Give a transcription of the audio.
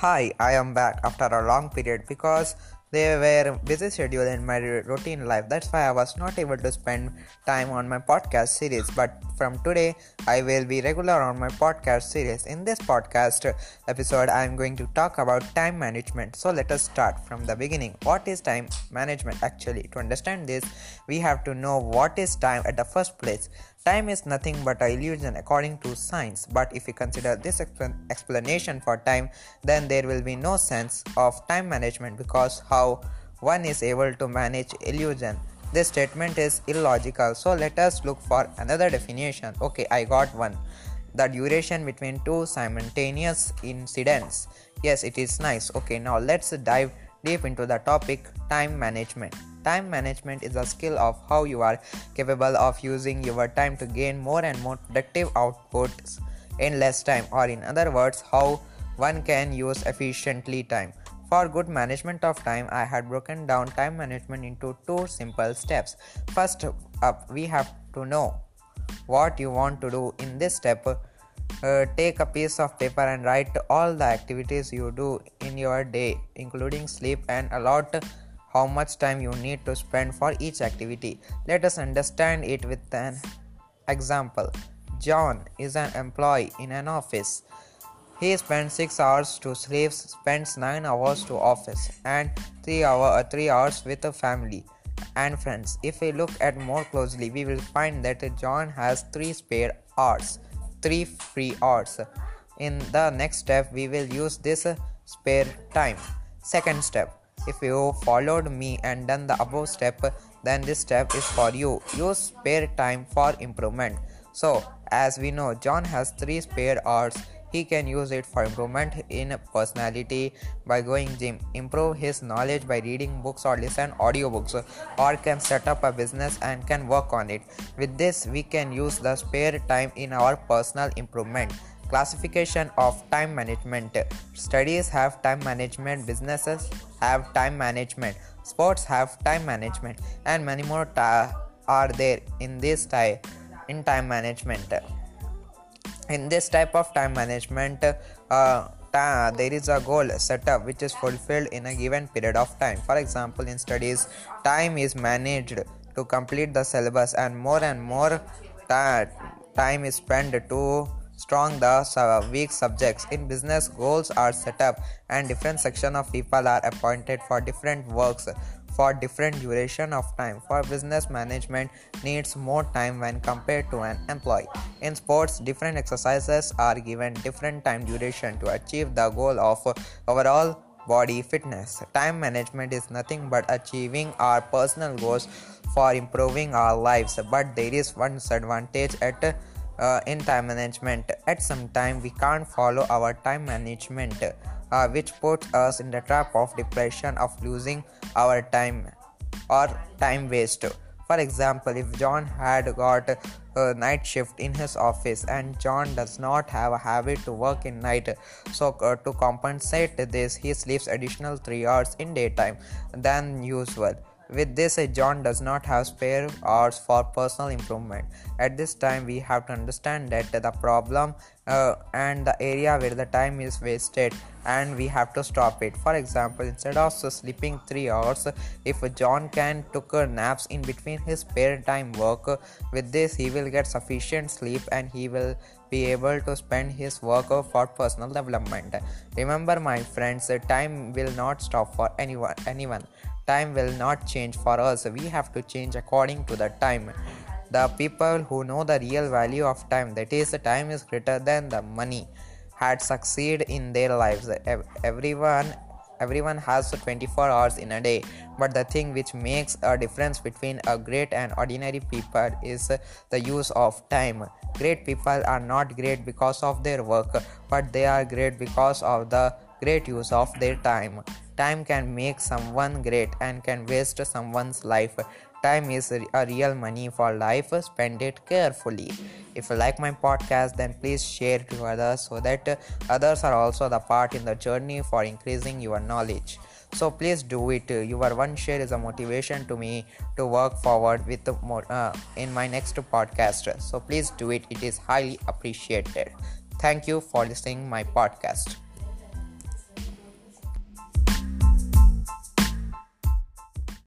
Hi, I am back after a long period because there were busy schedule in my routine life. That's why I was not able to spend time on my podcast series. But from today, I will be regular on my podcast series. In this podcast episode, I am going to talk about time management. So let us start from the beginning. What is time management actually? To understand this, we have to know what is time at the first place. Time is nothing but an illusion according to science. But if we consider this explanation for time, then there will be no sense of time management because how one is able to manage illusion. This statement is illogical, so let us look for another definition. Okay, I got one. The duration between two simultaneous incidents. Yes, it is nice. Okay, now let's dive deep into the topic time management. Time management is a skill of how you are capable of using your time to gain more and more productive outputs in less time, or in other words, how one can use efficiently time. For good management of time, I had broken down time management into two simple steps. First up, we have to know what you want to do in this step. Uh, take a piece of paper and write all the activities you do in your day, including sleep, and allot how much time you need to spend for each activity. Let us understand it with an example. John is an employee in an office. He spends 6 hours to sleep, spends 9 hours to office, and 3, hour, uh, 3 hours with a family and friends. If we look at more closely, we will find that John has 3 spare hours, 3 free hours. In the next step, we will use this spare time. Second step, if you followed me and done the above step, then this step is for you. Use spare time for improvement. So, as we know, John has 3 spare hours. He can use it for improvement in personality by going gym. Improve his knowledge by reading books or listen audiobooks or can set up a business and can work on it. With this we can use the spare time in our personal improvement. Classification of time management. Studies have time management businesses have time management sports have time management and many more ta- are there in this type in time management. In this type of time management uh, ta- there is a goal set up which is fulfilled in a given period of time. For example in studies time is managed to complete the syllabus and more and more ta- time is spent to strong the weak subjects in business. Goals are set up and different section of people are appointed for different works for different duration of time. For business management needs more time when compared to an employee. In sports different exercises are given different time duration to achieve the goal of overall body fitness. Time management is nothing but achieving our personal goals for improving our lives but there is one disadvantage at uh, in time management. At some time we can't follow our time management uh, which puts us in the trap of depression of losing our time or time waste. For example if john had got a night shift in his office and john does not have a habit to work in night so uh, to compensate this he sleeps additional 3 hours in daytime than usual with this, John does not have spare hours for personal improvement. At this time, we have to understand that the problem uh, and the area where the time is wasted, and we have to stop it. For example, instead of sleeping three hours, if John can took naps in between his spare time work, with this he will get sufficient sleep and he will be able to spend his work for personal development. Remember, my friends, time will not stop for anyone. Anyone time will not change for us. We have to change according to the time. The people who know the real value of time that is the time is greater than the money had succeed in their lives. Everyone everyone has 24 hours in a day. But the thing which makes a difference between a great and ordinary people is the use of time. Great people are not great because of their work but they are great because of the great use of their time Time can make someone great and can waste someone's life. Time is a real money for life. Spend it carefully. If you like my podcast, then please share to others so that others are also the part in the journey for increasing your knowledge. So please do it. Your one share is a motivation to me to work forward with more uh, in my next podcast. So please do it. It is highly appreciated. Thank you for listening my podcast.